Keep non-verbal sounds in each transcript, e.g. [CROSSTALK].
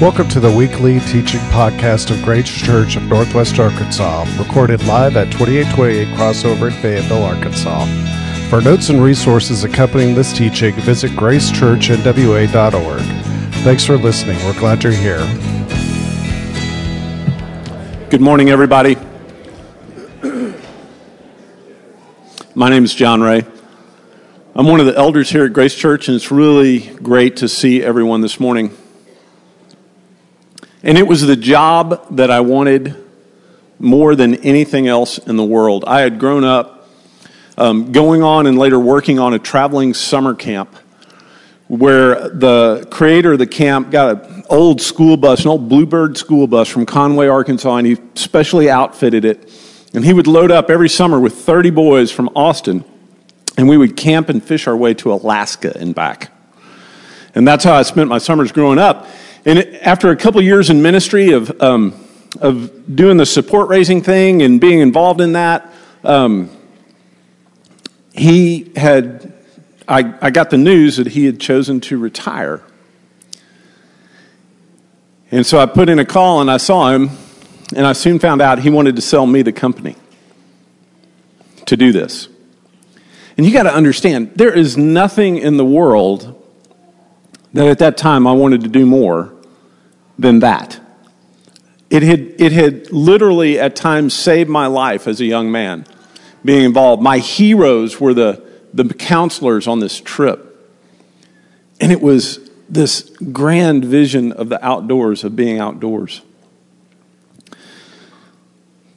Welcome to the weekly teaching podcast of Grace Church of Northwest Arkansas, recorded live at 2828 Crossover in Fayetteville, Arkansas. For notes and resources accompanying this teaching, visit gracechurchnwa.org. Thanks for listening. We're glad you're here. Good morning, everybody. My name is John Ray. I'm one of the elders here at Grace Church, and it's really great to see everyone this morning. And it was the job that I wanted more than anything else in the world. I had grown up um, going on and later working on a traveling summer camp where the creator of the camp got an old school bus, an old Bluebird school bus from Conway, Arkansas, and he specially outfitted it. And he would load up every summer with 30 boys from Austin, and we would camp and fish our way to Alaska and back. And that's how I spent my summers growing up. And after a couple years in ministry of, um, of doing the support raising thing and being involved in that, um, he had, I, I got the news that he had chosen to retire. And so I put in a call and I saw him, and I soon found out he wanted to sell me the company to do this. And you got to understand, there is nothing in the world that at that time I wanted to do more than that. It had, it had literally at times saved my life as a young man being involved. My heroes were the, the counselors on this trip. And it was this grand vision of the outdoors, of being outdoors.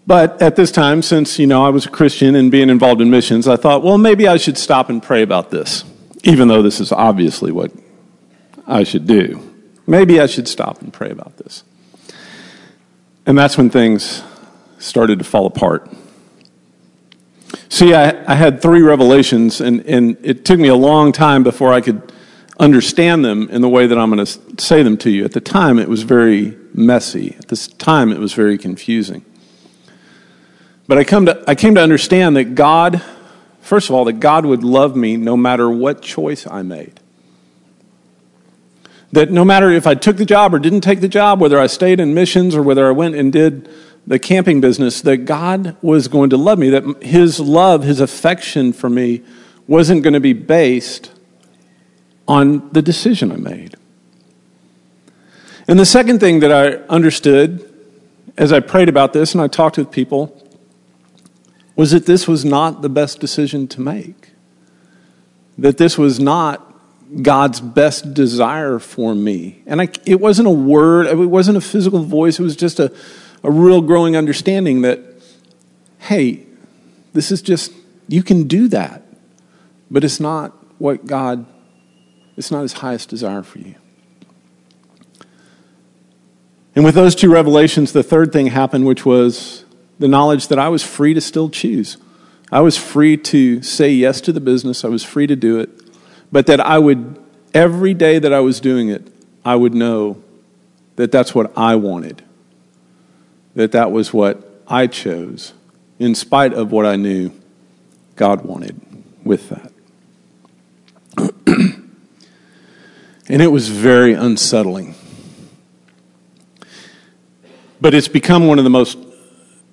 But at this time, since you know I was a Christian and being involved in missions, I thought, well, maybe I should stop and pray about this, even though this is obviously what I should do. Maybe I should stop and pray about this. And that's when things started to fall apart. See, I, I had three revelations, and, and it took me a long time before I could understand them in the way that I'm going to say them to you. At the time, it was very messy. At this time, it was very confusing. But I, come to, I came to understand that God, first of all, that God would love me no matter what choice I made. That no matter if I took the job or didn't take the job, whether I stayed in missions or whether I went and did the camping business, that God was going to love me, that His love, His affection for me wasn't going to be based on the decision I made. And the second thing that I understood as I prayed about this and I talked with people was that this was not the best decision to make. That this was not God's best desire for me. And I, it wasn't a word, it wasn't a physical voice, it was just a, a real growing understanding that, hey, this is just, you can do that, but it's not what God, it's not His highest desire for you. And with those two revelations, the third thing happened, which was the knowledge that I was free to still choose. I was free to say yes to the business, I was free to do it but that I would, every day that I was doing it, I would know that that's what I wanted, that that was what I chose, in spite of what I knew God wanted with that. [CLEARS THROAT] and it was very unsettling. But it's become one of the most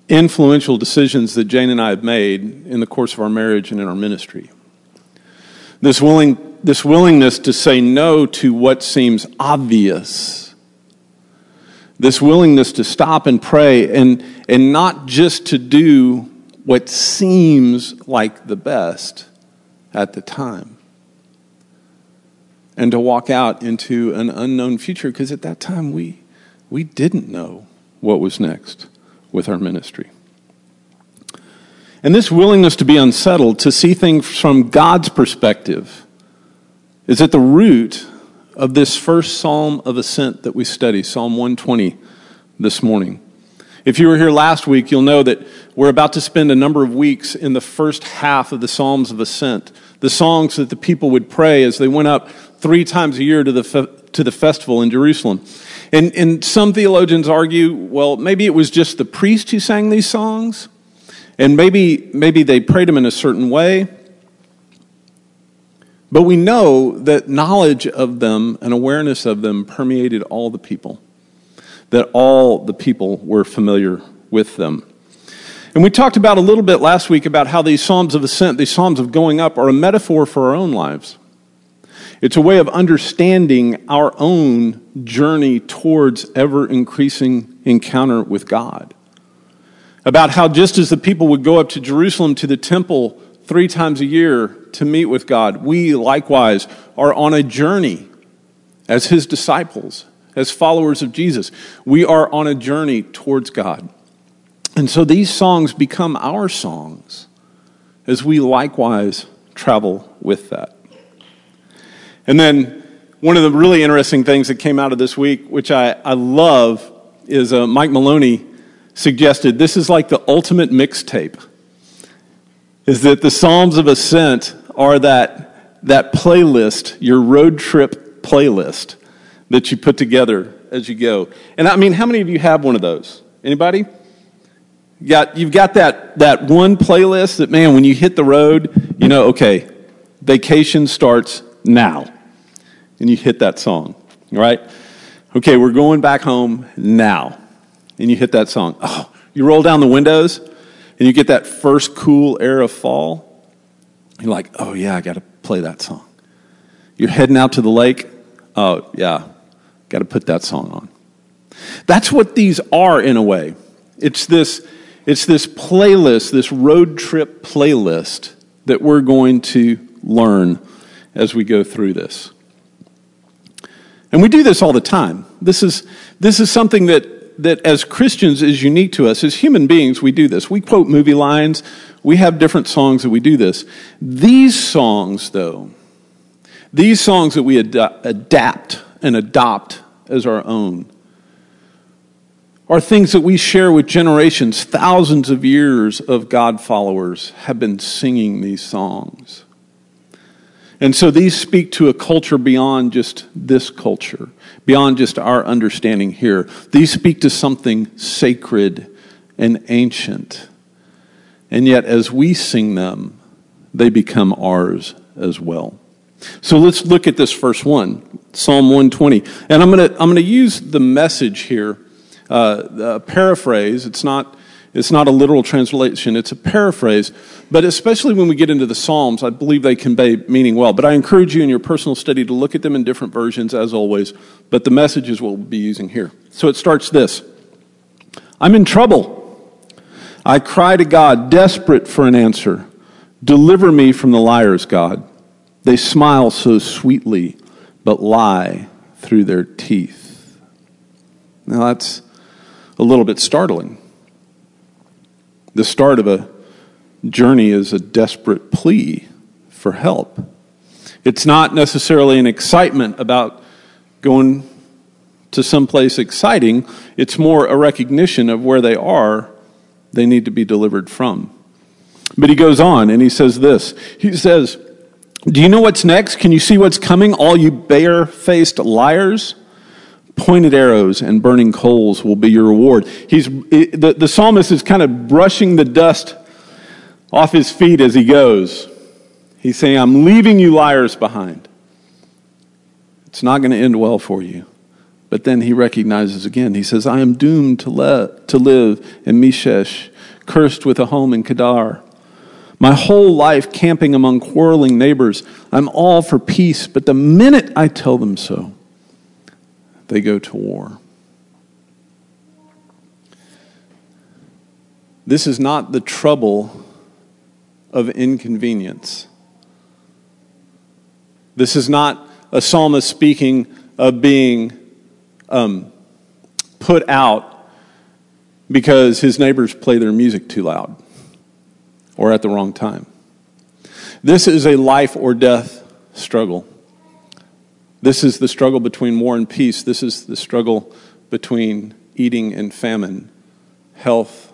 influential decisions that Jane and I have made in the course of our marriage and in our ministry. This, willing, this willingness to say no to what seems obvious. This willingness to stop and pray and, and not just to do what seems like the best at the time. And to walk out into an unknown future because at that time we, we didn't know what was next with our ministry. And this willingness to be unsettled, to see things from God's perspective, is at the root of this first psalm of ascent that we study, Psalm 120, this morning. If you were here last week, you'll know that we're about to spend a number of weeks in the first half of the Psalms of Ascent, the songs that the people would pray as they went up three times a year to the, fe- to the festival in Jerusalem. And, and some theologians argue, well, maybe it was just the priest who sang these songs, and maybe, maybe they prayed them in a certain way. But we know that knowledge of them and awareness of them permeated all the people. that all the people were familiar with them. And we talked about a little bit last week about how these Psalms of Ascent, these Psalms of going up, are a metaphor for our own lives. It's a way of understanding our own journey towards ever increasing encounter with God. About how, just as the people would go up to Jerusalem to the temple three times a year to meet with God, we likewise are on a journey as His disciples, as followers of Jesus. We are on a journey towards God. And so these songs become our songs as we likewise travel with that. And then one of the really interesting things that came out of this week, which I, I love, is uh, Mike Maloney suggested this is like the ultimate mixtape. Is that the Psalms of Ascent are that, that playlist, your road trip playlist that you put together as you go. And I mean, how many of you have one of those? Anybody? You got, you've got that, that one playlist that, man, when you hit the road, you know, okay, vacation starts now. And you hit that song, right? Okay, we're going back home now. And you hit that song. Oh, you roll down the windows and you get that first cool air of fall. You're like, oh, yeah, I got to play that song. You're heading out to the lake. Oh, yeah, got to put that song on. That's what these are in a way. It's this it's this playlist, this road trip playlist that we're going to learn as we go through this. And we do this all the time. This is, this is something that, that, as Christians, is unique to us. As human beings, we do this. We quote movie lines, we have different songs that we do this. These songs, though, these songs that we ad- adapt and adopt as our own, are things that we share with generations. Thousands of years of God followers have been singing these songs. And so these speak to a culture beyond just this culture, beyond just our understanding here. These speak to something sacred and ancient. And yet, as we sing them, they become ours as well. So let's look at this first one, Psalm 120. And I'm going to I'm to use the message here uh, paraphrase. It's not, it's not a literal translation, it's a paraphrase. But especially when we get into the Psalms, I believe they convey meaning well. But I encourage you in your personal study to look at them in different versions, as always. But the messages we'll be using here. So it starts this I'm in trouble. I cry to God, desperate for an answer. Deliver me from the liars, God. They smile so sweetly, but lie through their teeth. Now that's a little bit startling. The start of a journey is a desperate plea for help. It's not necessarily an excitement about going to someplace exciting, it's more a recognition of where they are, they need to be delivered from. But he goes on and he says this He says, Do you know what's next? Can you see what's coming, all you bare faced liars? Pointed arrows and burning coals will be your reward. He's, the, the psalmist is kind of brushing the dust off his feet as he goes. He's saying, I'm leaving you liars behind. It's not going to end well for you. But then he recognizes again, he says, I am doomed to, le- to live in Meshech, cursed with a home in Kedar. My whole life camping among quarreling neighbors. I'm all for peace, but the minute I tell them so, they go to war. This is not the trouble of inconvenience. This is not a psalmist speaking of being um, put out because his neighbors play their music too loud or at the wrong time. This is a life or death struggle. This is the struggle between war and peace. This is the struggle between eating and famine, health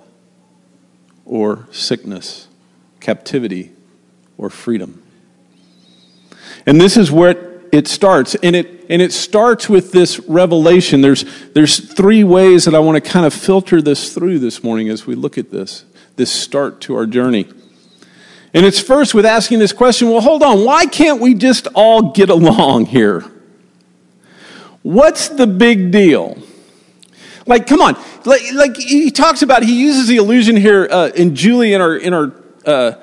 or sickness, captivity or freedom. And this is where it starts. And it, and it starts with this revelation. There's, there's three ways that I want to kind of filter this through this morning as we look at this, this start to our journey. And it's first with asking this question well, hold on, why can't we just all get along here? What's the big deal? Like, come on. Like, like he talks about, he uses the illusion here, uh, and Julie in our, in our uh,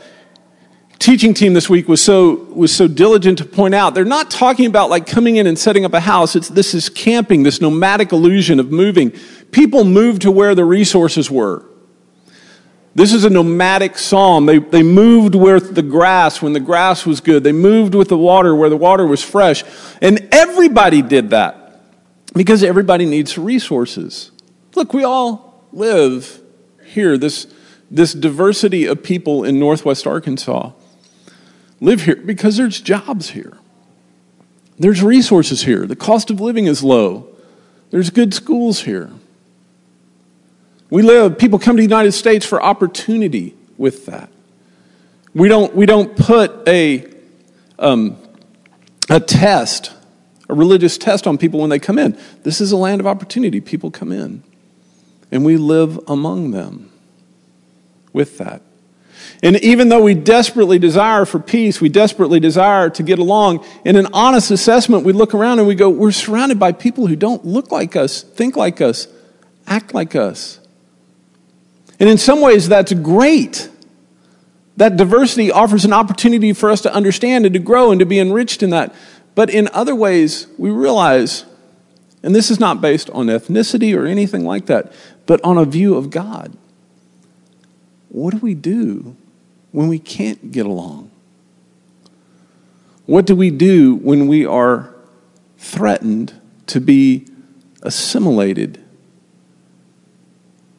teaching team this week was so, was so diligent to point out, they're not talking about like coming in and setting up a house. It's, this is camping, this nomadic illusion of moving. People moved to where the resources were. This is a nomadic psalm. They, they moved with the grass when the grass was good. They moved with the water where the water was fresh. And everybody did that because everybody needs resources. Look, we all live here, this, this diversity of people in Northwest Arkansas live here because there's jobs here. There's resources here. The cost of living is low. There's good schools here. We live, people come to the United States for opportunity with that. We don't, we don't put a, um, a test, a religious test on people when they come in. This is a land of opportunity. People come in, and we live among them with that. And even though we desperately desire for peace, we desperately desire to get along, in an honest assessment, we look around and we go, we're surrounded by people who don't look like us, think like us, act like us. And in some ways, that's great. That diversity offers an opportunity for us to understand and to grow and to be enriched in that. But in other ways, we realize, and this is not based on ethnicity or anything like that, but on a view of God. What do we do when we can't get along? What do we do when we are threatened to be assimilated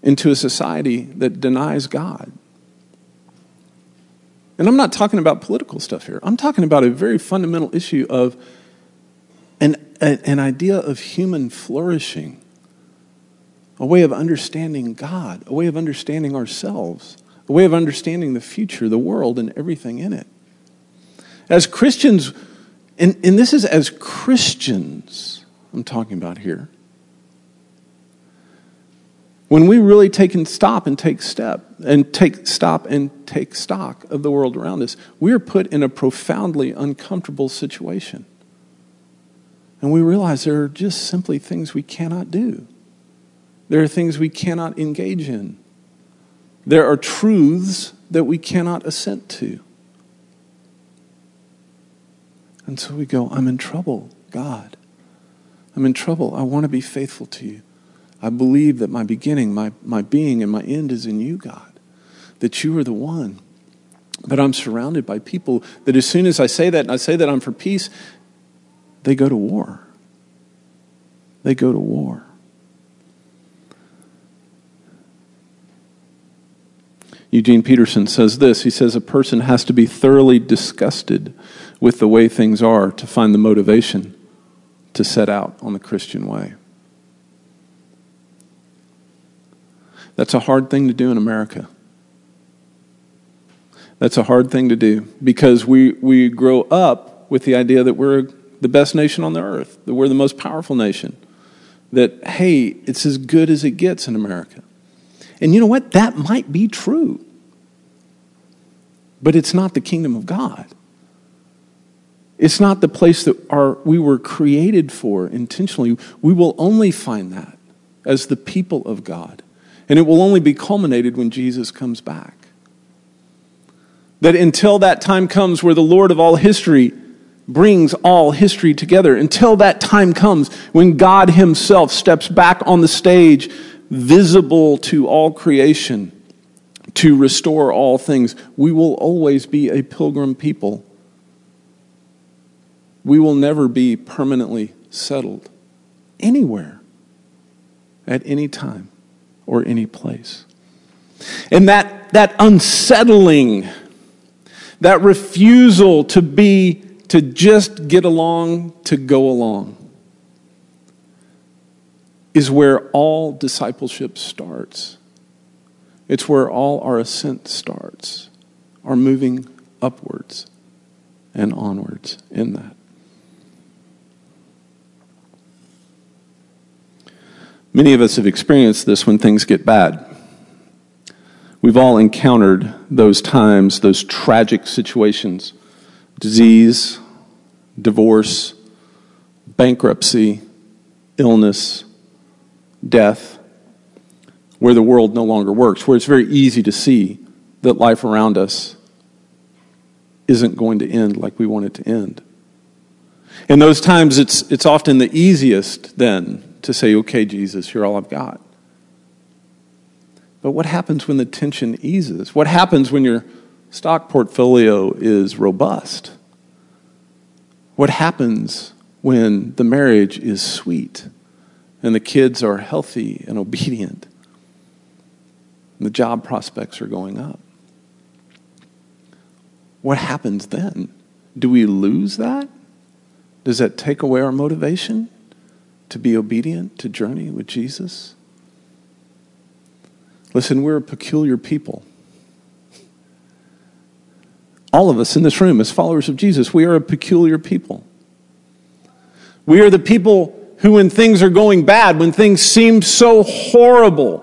into a society that denies God. And I'm not talking about political stuff here. I'm talking about a very fundamental issue of an, a, an idea of human flourishing, a way of understanding God, a way of understanding ourselves, a way of understanding the future, the world, and everything in it. As Christians, and, and this is as Christians I'm talking about here, when we really take and stop and take step and take stop and take stock of the world around us, we are put in a profoundly uncomfortable situation. And we realize there are just simply things we cannot do. There are things we cannot engage in. There are truths that we cannot assent to. And so we go, I'm in trouble, God. I'm in trouble. I want to be faithful to you. I believe that my beginning, my, my being, and my end is in you, God. That you are the one. But I'm surrounded by people that as soon as I say that and I say that I'm for peace, they go to war. They go to war. Eugene Peterson says this he says, A person has to be thoroughly disgusted with the way things are to find the motivation to set out on the Christian way. That's a hard thing to do in America. That's a hard thing to do because we, we grow up with the idea that we're the best nation on the earth, that we're the most powerful nation, that, hey, it's as good as it gets in America. And you know what? That might be true. But it's not the kingdom of God. It's not the place that our, we were created for intentionally. We will only find that as the people of God and it will only be culminated when Jesus comes back. That until that time comes where the Lord of all history brings all history together, until that time comes when God Himself steps back on the stage, visible to all creation, to restore all things, we will always be a pilgrim people. We will never be permanently settled anywhere at any time or any place. And that, that unsettling, that refusal to be, to just get along, to go along, is where all discipleship starts. It's where all our ascent starts, our moving upwards and onwards in that. Many of us have experienced this when things get bad. We've all encountered those times, those tragic situations disease, divorce, bankruptcy, illness, death, where the world no longer works, where it's very easy to see that life around us isn't going to end like we want it to end. In those times, it's, it's often the easiest then to say, okay, Jesus, you're all I've got. But what happens when the tension eases? What happens when your stock portfolio is robust? What happens when the marriage is sweet and the kids are healthy and obedient and the job prospects are going up? What happens then? Do we lose that? Does that take away our motivation to be obedient, to journey with Jesus? Listen, we're a peculiar people. All of us in this room, as followers of Jesus, we are a peculiar people. We are the people who, when things are going bad, when things seem so horrible,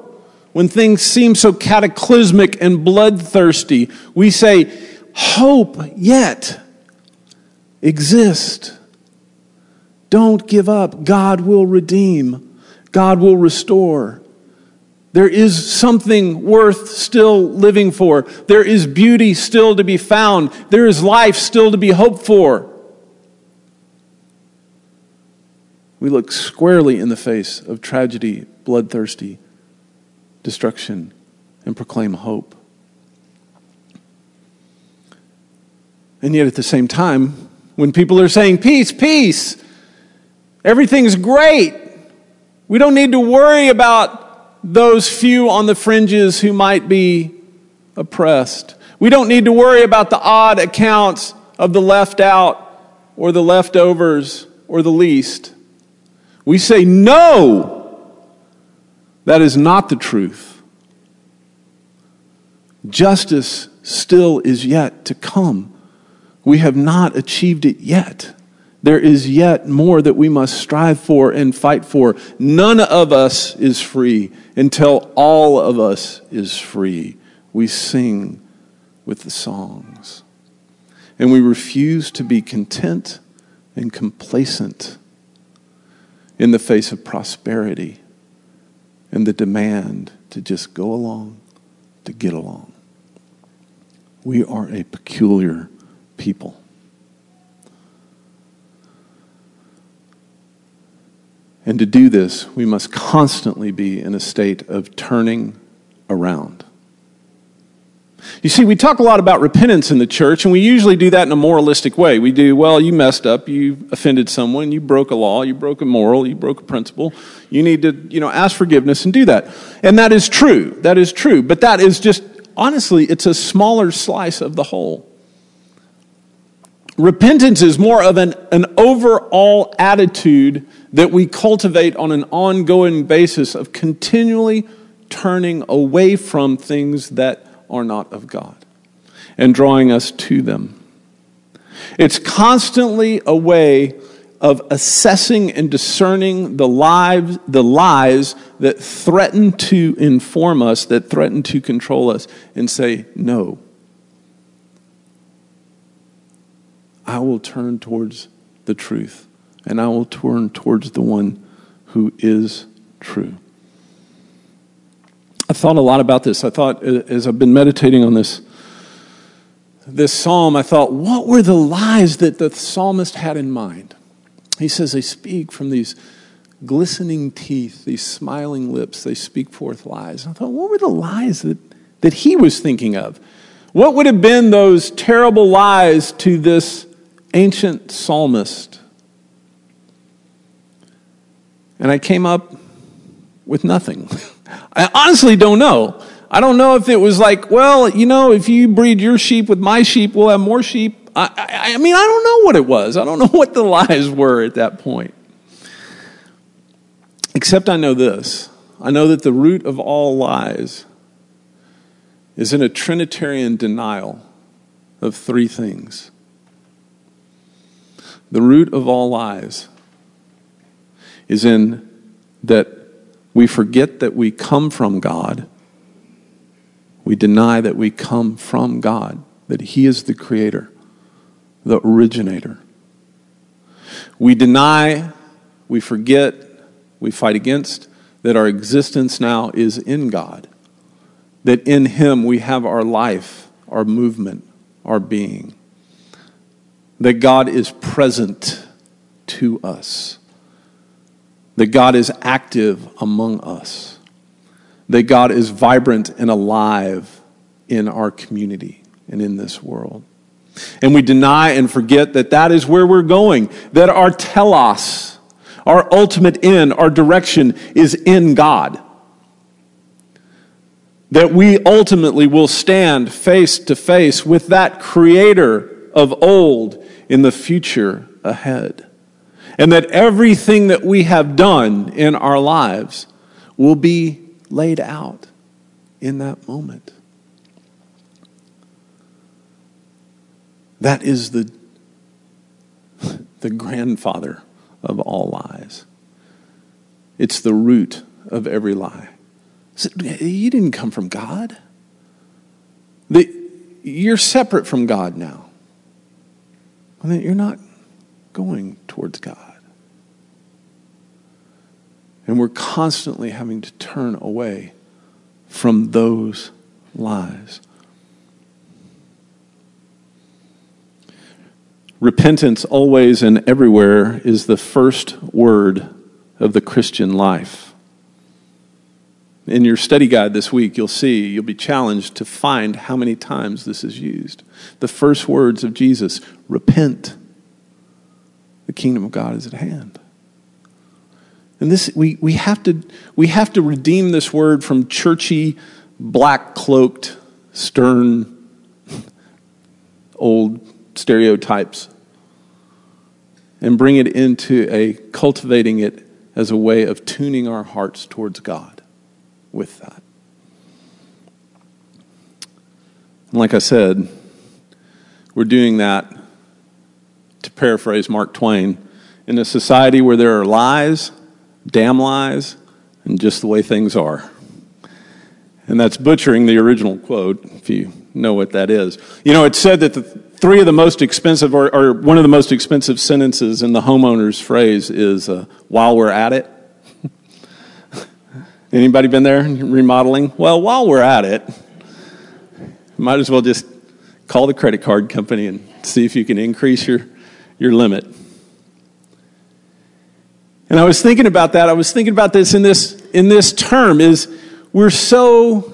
when things seem so cataclysmic and bloodthirsty, we say, Hope yet exists. Don't give up. God will redeem, God will restore. There is something worth still living for. There is beauty still to be found. There is life still to be hoped for. We look squarely in the face of tragedy, bloodthirsty destruction, and proclaim hope. And yet, at the same time, when people are saying, Peace, peace, everything's great, we don't need to worry about those few on the fringes who might be oppressed. We don't need to worry about the odd accounts of the left out or the leftovers or the least. We say, no, that is not the truth. Justice still is yet to come. We have not achieved it yet. There is yet more that we must strive for and fight for. None of us is free until all of us is free. We sing with the songs. And we refuse to be content and complacent in the face of prosperity and the demand to just go along, to get along. We are a peculiar people. And to do this, we must constantly be in a state of turning around. You see, we talk a lot about repentance in the church, and we usually do that in a moralistic way. We do, well, you messed up, you offended someone, you broke a law, you broke a moral, you broke a principle. You need to, you know, ask forgiveness and do that. And that is true. That is true. But that is just, honestly, it's a smaller slice of the whole. Repentance is more of an, an overall attitude that we cultivate on an ongoing basis of continually turning away from things that are not of God and drawing us to them. It's constantly a way of assessing and discerning the lives, the lies that threaten to inform us, that threaten to control us, and say, no. I will turn towards the truth and I will turn towards the one who is true. I thought a lot about this. I thought, as I've been meditating on this, this psalm, I thought, what were the lies that the psalmist had in mind? He says they speak from these glistening teeth, these smiling lips, they speak forth lies. I thought, what were the lies that, that he was thinking of? What would have been those terrible lies to this ancient psalmist. And I came up with nothing. [LAUGHS] I honestly don't know. I don't know if it was like, well, you know, if you breed your sheep with my sheep, we'll have more sheep. I, I, I mean, I don't know what it was. I don't [LAUGHS] know what the lies were at that point. Except I know this I know that the root of all lies is in a Trinitarian denial of three things the root of all lies is in that we forget that we come from God. We deny that we come from God, that He is the creator, the originator. We deny, we forget, we fight against that our existence now is in God, that in Him we have our life, our movement, our being, that God is present to us, that God is active among us, that God is vibrant and alive in our community and in this world. And we deny and forget that that is where we're going, that our telos, our ultimate end, our direction is in God. That we ultimately will stand face to face with that creator of old in the future ahead. And that everything that we have done in our lives will be laid out in that moment. That is the, [LAUGHS] the grandfather of all lies. It's the root of every lie. So you didn't come from God. The, you're separate from God now. And then you're not going towards God. And we're constantly having to turn away from those lies. Repentance always and everywhere is the first word of the Christian life. In your study guide this week, you'll see, you'll be challenged to find how many times this is used. The first words of Jesus repent. The kingdom of God is at hand. And this, we, we, have to, we have to redeem this word from churchy, black cloaked, stern, [LAUGHS] old stereotypes and bring it into a cultivating it as a way of tuning our hearts towards God with that. And like I said, we're doing that, to paraphrase Mark Twain, in a society where there are lies damn lies, and just the way things are. And that's butchering the original quote, if you know what that is. You know, it's said that the three of the most expensive, or, or one of the most expensive sentences in the homeowner's phrase is, uh, while we're at it. [LAUGHS] Anybody been there remodeling? Well, while we're at it, might as well just call the credit card company and see if you can increase your, your limit. And I was thinking about that. I was thinking about this in this in this term is we're so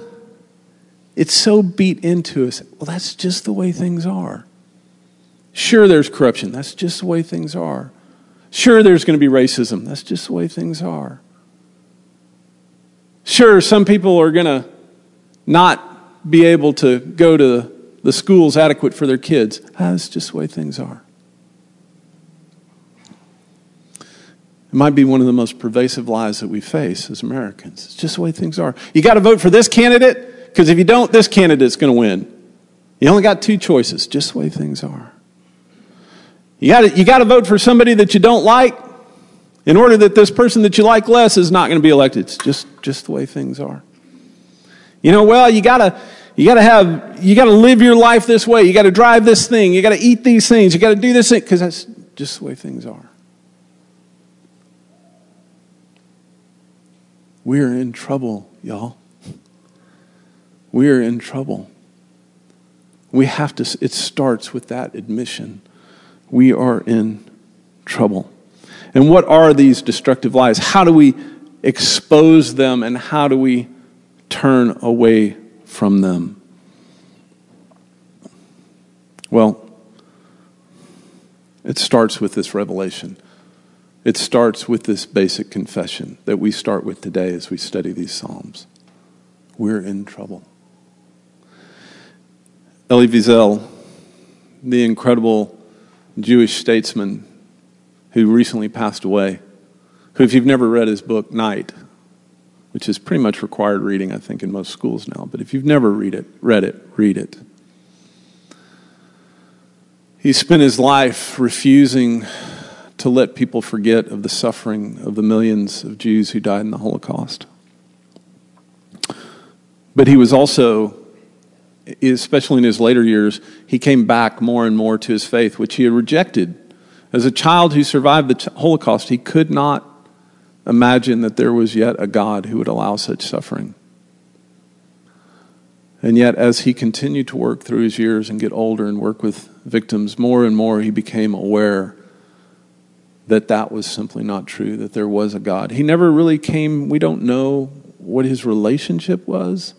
it's so beat into us. Well, that's just the way things are. Sure there's corruption. That's just the way things are. Sure there's going to be racism. That's just the way things are. Sure some people are going to not be able to go to the schools adequate for their kids. That's just the way things are. It might be one of the most pervasive lies that we face as Americans. It's just the way things are. You got to vote for this candidate because if you don't, this candidate's going to win. You only got two choices, just the way things are. You got to, you to vote for somebody that you don't like in order that this person that you like less is not going to be elected. It's just, just the way things are. You know, well, you got to you got to have you got to live your life this way. You got to drive this thing. You got to eat these things. You got to do this thing because that's just the way things are. We're in trouble, y'all. We're in trouble. We have to, it starts with that admission. We are in trouble. And what are these destructive lies? How do we expose them and how do we turn away from them? Well, it starts with this revelation. It starts with this basic confession that we start with today as we study these Psalms. We're in trouble. Elie Wiesel, the incredible Jewish statesman who recently passed away, who, if you've never read his book, Night, which is pretty much required reading, I think, in most schools now, but if you've never read it, read it, read it. He spent his life refusing to let people forget of the suffering of the millions of Jews who died in the Holocaust. But he was also, especially in his later years, he came back more and more to his faith, which he had rejected. As a child who survived the Holocaust, he could not imagine that there was yet a God who would allow such suffering. And yet, as he continued to work through his years and get older and work with victims, more and more he became aware that that was simply not true, that there was a God. He never really came, we don't know what his relationship was,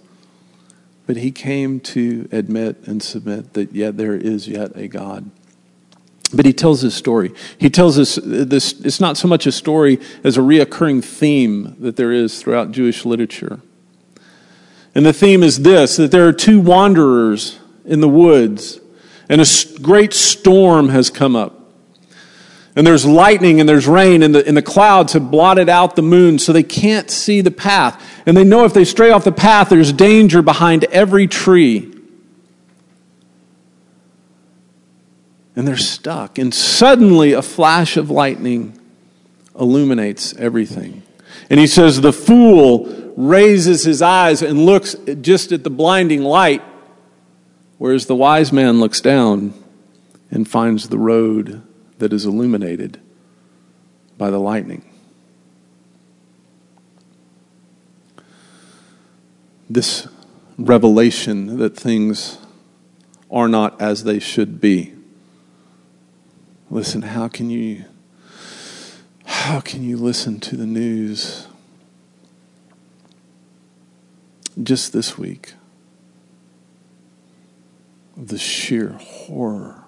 but he came to admit and submit that, yet there is yet a God. But he tells this story. He tells us this, it's not so much a story as a reoccurring theme that there is throughout Jewish literature. And the theme is this that there are two wanderers in the woods, and a great storm has come up. And there's lightning and there's rain, and the, and the clouds have blotted out the moon, so they can't see the path. And they know if they stray off the path, there's danger behind every tree. And they're stuck. And suddenly, a flash of lightning illuminates everything. And he says, The fool raises his eyes and looks just at the blinding light, whereas the wise man looks down and finds the road that is illuminated by the lightning. This revelation that things are not as they should be. Listen, how can you how can you listen to the news just this week the sheer horror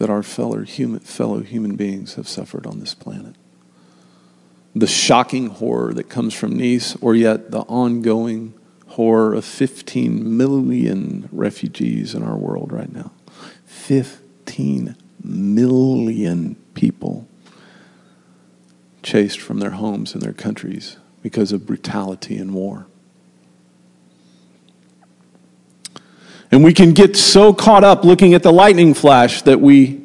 that our fellow human, fellow human beings have suffered on this planet. The shocking horror that comes from Nice, or yet the ongoing horror of 15 million refugees in our world right now. 15 million people chased from their homes and their countries because of brutality and war. And we can get so caught up looking at the lightning flash that we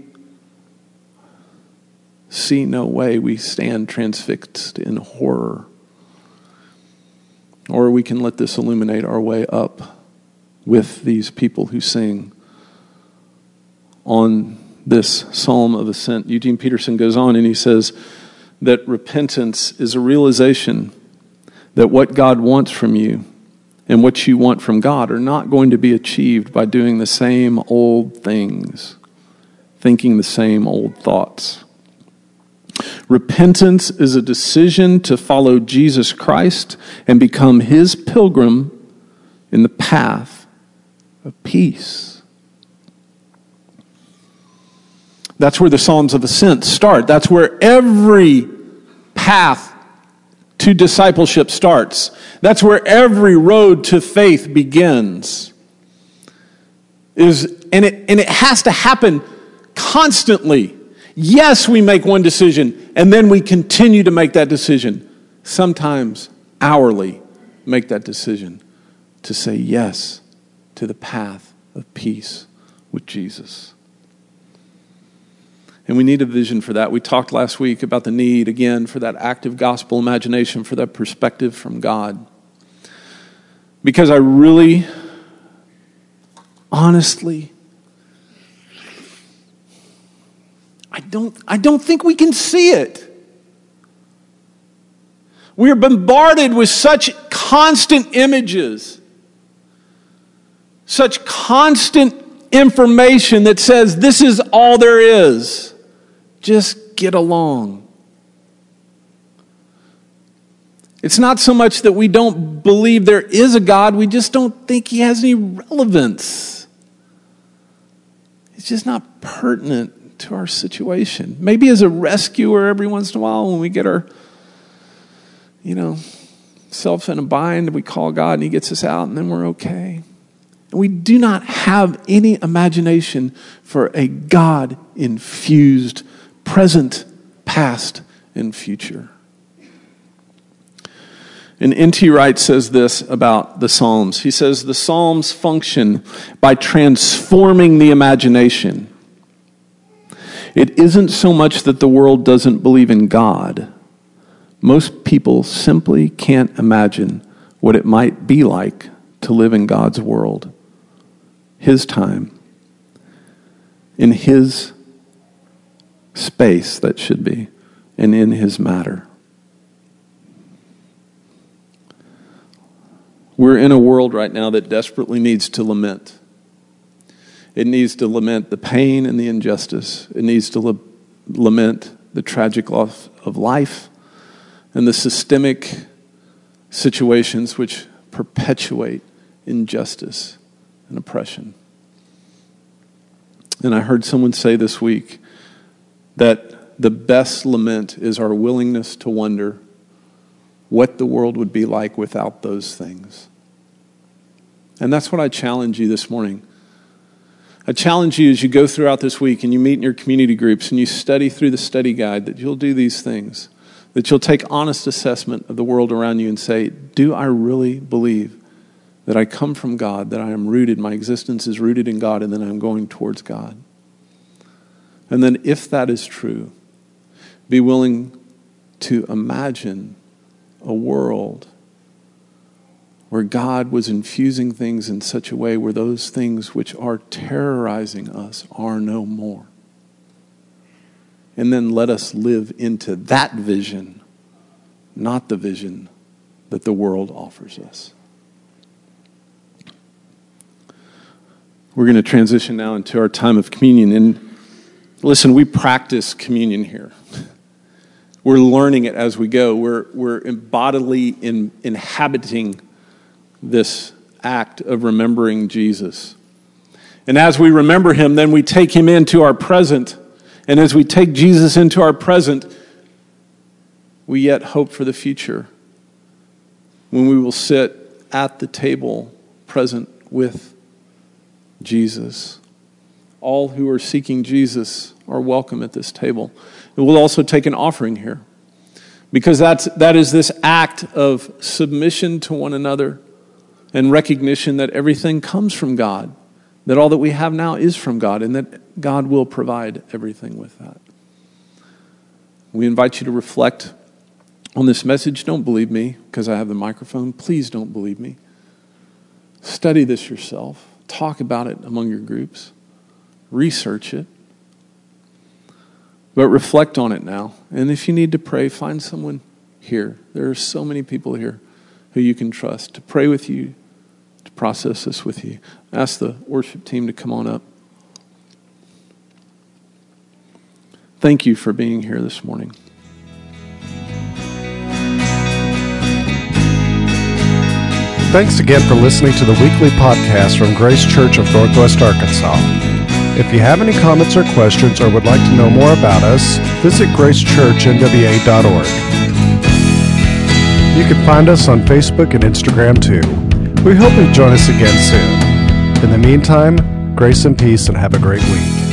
see no way. We stand transfixed in horror. Or we can let this illuminate our way up with these people who sing on this psalm of ascent. Eugene Peterson goes on and he says that repentance is a realization that what God wants from you and what you want from God are not going to be achieved by doing the same old things, thinking the same old thoughts. Repentance is a decision to follow Jesus Christ and become his pilgrim in the path of peace. That's where the Psalms of Ascent start. That's where every path to discipleship starts. That's where every road to faith begins. Is, and, it, and it has to happen constantly. Yes, we make one decision and then we continue to make that decision. Sometimes hourly make that decision to say yes to the path of peace with Jesus. And we need a vision for that. We talked last week about the need, again, for that active gospel imagination, for that perspective from God. Because I really, honestly, I don't, I don't think we can see it. We are bombarded with such constant images, such constant information that says this is all there is. Just get along. It's not so much that we don't believe there is a God, we just don't think he has any relevance. It's just not pertinent to our situation. Maybe as a rescuer every once in a while when we get our, you know, self in a bind, we call God and he gets us out and then we're okay. And we do not have any imagination for a God infused present, past, and future. And N.T. Wright says this about the Psalms. He says the Psalms function by transforming the imagination. It isn't so much that the world doesn't believe in God. Most people simply can't imagine what it might be like to live in God's world, His time, in His space that should be and in his matter. We're in a world right now that desperately needs to lament. It needs to lament the pain and the injustice. It needs to la- lament the tragic loss of life and the systemic situations which perpetuate injustice and oppression. And I heard someone say this week that the best lament is our willingness to wonder what the world would be like without those things. And that's what I challenge you this morning. I challenge you as you go throughout this week and you meet in your community groups and you study through the study guide that you'll do these things, that you'll take honest assessment of the world around you and say, Do I really believe that I come from God, that I am rooted, my existence is rooted in God, and then I'm going towards God? And then, if that is true, be willing to imagine a world where God was infusing things in such a way where those things which are terrorizing us are no more. And then let us live into that vision, not the vision that the world offers us. We're going to transition now into our time of communion. And listen, we practice communion here. We're learning it as we go. We're, we're bodily in, inhabiting this act of remembering Jesus. And as we remember him, then we take him into our present. And as we take Jesus into our present, we yet hope for the future when we will sit at the table present with Jesus. All who are seeking Jesus are welcome at this table. And we'll also take an offering here because that's, that is this act of submission to one another and recognition that everything comes from God, that all that we have now is from God, and that God will provide everything with that. We invite you to reflect on this message. Don't believe me because I have the microphone. Please don't believe me. Study this yourself, talk about it among your groups, research it. But reflect on it now. And if you need to pray, find someone here. There are so many people here who you can trust to pray with you, to process this with you. Ask the worship team to come on up. Thank you for being here this morning. Thanks again for listening to the weekly podcast from Grace Church of Northwest Arkansas. If you have any comments or questions or would like to know more about us, visit gracechurchnwa.org. You can find us on Facebook and Instagram too. We hope you join us again soon. In the meantime, grace and peace and have a great week.